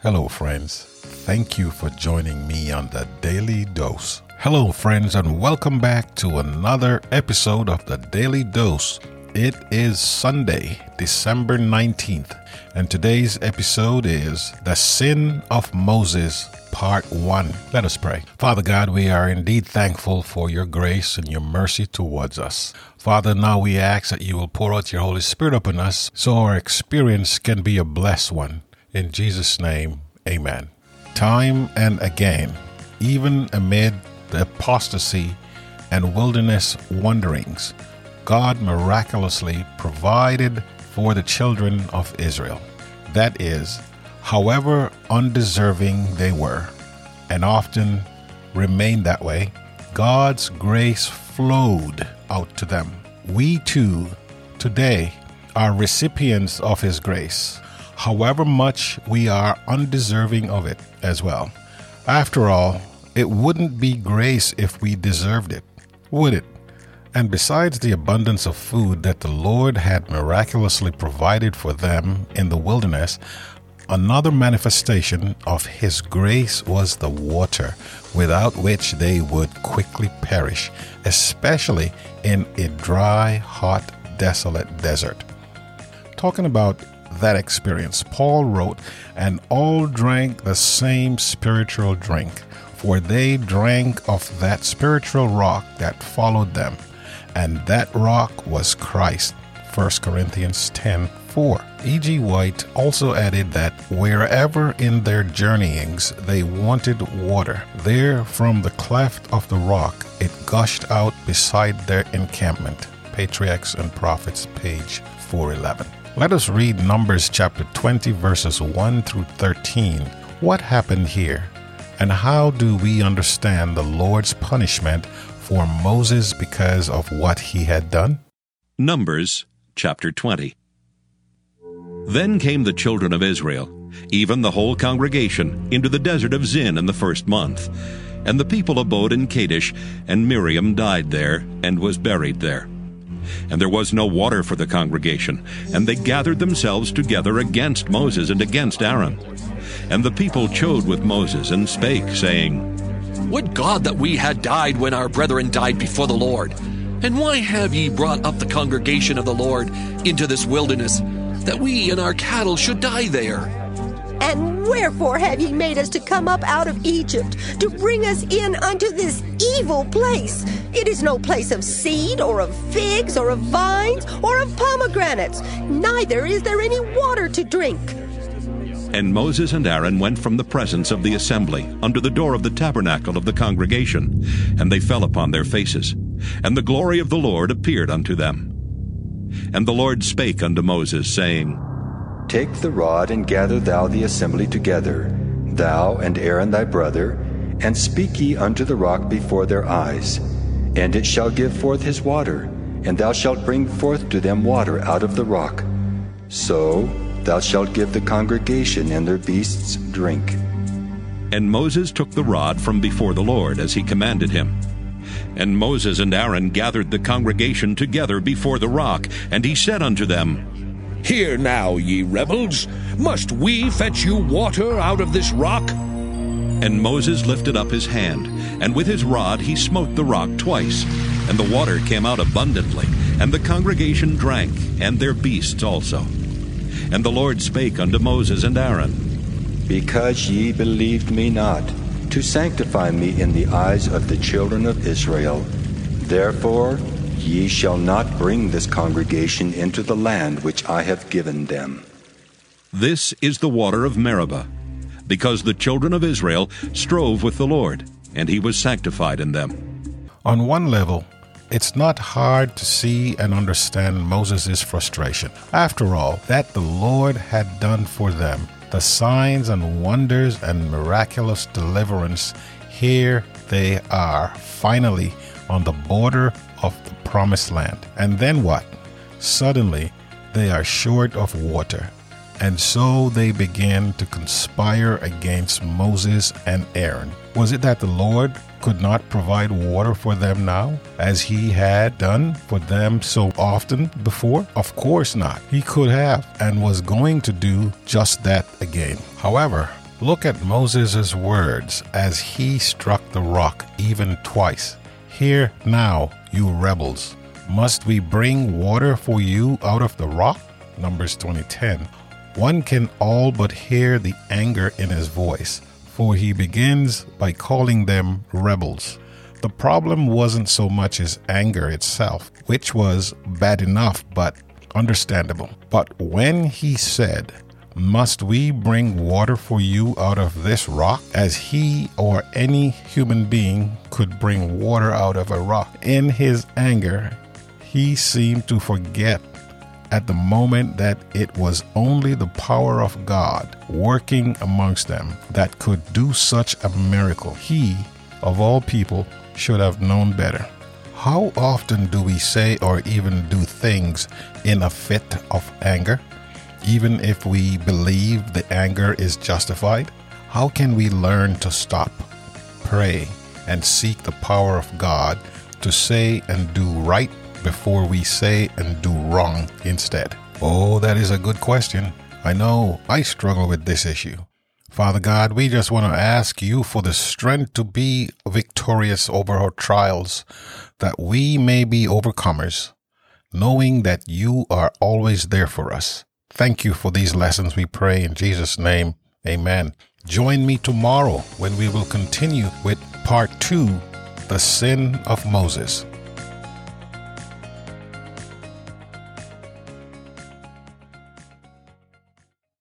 Hello, friends. Thank you for joining me on the Daily Dose. Hello, friends, and welcome back to another episode of the Daily Dose. It is Sunday, December 19th, and today's episode is The Sin of Moses, Part 1. Let us pray. Father God, we are indeed thankful for your grace and your mercy towards us. Father, now we ask that you will pour out your Holy Spirit upon us so our experience can be a blessed one. In Jesus' name, amen. Time and again, even amid the apostasy and wilderness wanderings, God miraculously provided for the children of Israel. That is, however undeserving they were, and often remained that way, God's grace flowed out to them. We too, today, are recipients of His grace, however much we are undeserving of it as well. After all, it wouldn't be grace if we deserved it, would it? And besides the abundance of food that the Lord had miraculously provided for them in the wilderness, another manifestation of His grace was the water, without which they would quickly perish, especially in a dry, hot, desolate desert. Talking about that experience, Paul wrote, And all drank the same spiritual drink, for they drank of that spiritual rock that followed them and that rock was Christ. 1 Corinthians 10 4. E.G. White also added that wherever in their journeyings they wanted water, there from the cleft of the rock it gushed out beside their encampment. Patriarchs and Prophets, page 411. Let us read Numbers chapter 20, verses 1 through 13. What happened here? And how do we understand the Lord's punishment for Moses because of what he had done? Numbers chapter 20. Then came the children of Israel, even the whole congregation, into the desert of Zin in the first month. And the people abode in Kadesh, and Miriam died there, and was buried there. And there was no water for the congregation, and they gathered themselves together against Moses and against Aaron. And the people chode with Moses, and spake, saying, would God that we had died when our brethren died before the Lord. And why have ye brought up the congregation of the Lord into this wilderness, that we and our cattle should die there? And wherefore have ye made us to come up out of Egypt, to bring us in unto this evil place? It is no place of seed, or of figs, or of vines, or of pomegranates, neither is there any water to drink. And Moses and Aaron went from the presence of the assembly under the door of the tabernacle of the congregation, and they fell upon their faces. And the glory of the Lord appeared unto them. And the Lord spake unto Moses, saying, Take the rod and gather thou the assembly together, thou and Aaron thy brother, and speak ye unto the rock before their eyes. And it shall give forth his water, and thou shalt bring forth to them water out of the rock. So thou shalt give the congregation and their beasts drink. And Moses took the rod from before the Lord, as he commanded him. And Moses and Aaron gathered the congregation together before the rock, and he said unto them, Hear now, ye rebels, must we fetch you water out of this rock? And Moses lifted up his hand, and with his rod he smote the rock twice, and the water came out abundantly, and the congregation drank, and their beasts also. And the Lord spake unto Moses and Aaron, Because ye believed me not, to sanctify me in the eyes of the children of Israel, therefore ye shall not bring this congregation into the land which I have given them. This is the water of Meribah, because the children of Israel strove with the Lord, and he was sanctified in them. On one level, it's not hard to see and understand Moses' frustration. After all, that the Lord had done for them, the signs and wonders and miraculous deliverance, here they are, finally on the border of the promised land. And then what? Suddenly, they are short of water. And so they began to conspire against Moses and Aaron. Was it that the Lord could not provide water for them now, as he had done for them so often before? Of course not. He could have and was going to do just that again. However, Look at Moses' words as he struck the rock even twice. Hear now, you rebels. Must we bring water for you out of the rock? Numbers 20:10. One can all but hear the anger in his voice, for he begins by calling them rebels. The problem wasn't so much his anger itself, which was bad enough but understandable. But when he said, Must we bring water for you out of this rock? As he or any human being could bring water out of a rock. In his anger, he seemed to forget at the moment that it was only the power of God working amongst them that could do such a miracle. He, of all people, should have known better. How often do we say or even do things in a fit of anger, even if we believe the anger is justified? How can we learn to stop, pray, and seek the power of God to say and do right before we say and do wrong instead? Oh, that is a good question. I know I struggle with this issue. Father God, we just want to ask you for the strength to be victorious over our trials, that we may be overcomers, knowing that you are always there for us. Thank you for these lessons, we pray in Jesus' name. Amen. Join me tomorrow when we will continue with part two The Sin of Moses.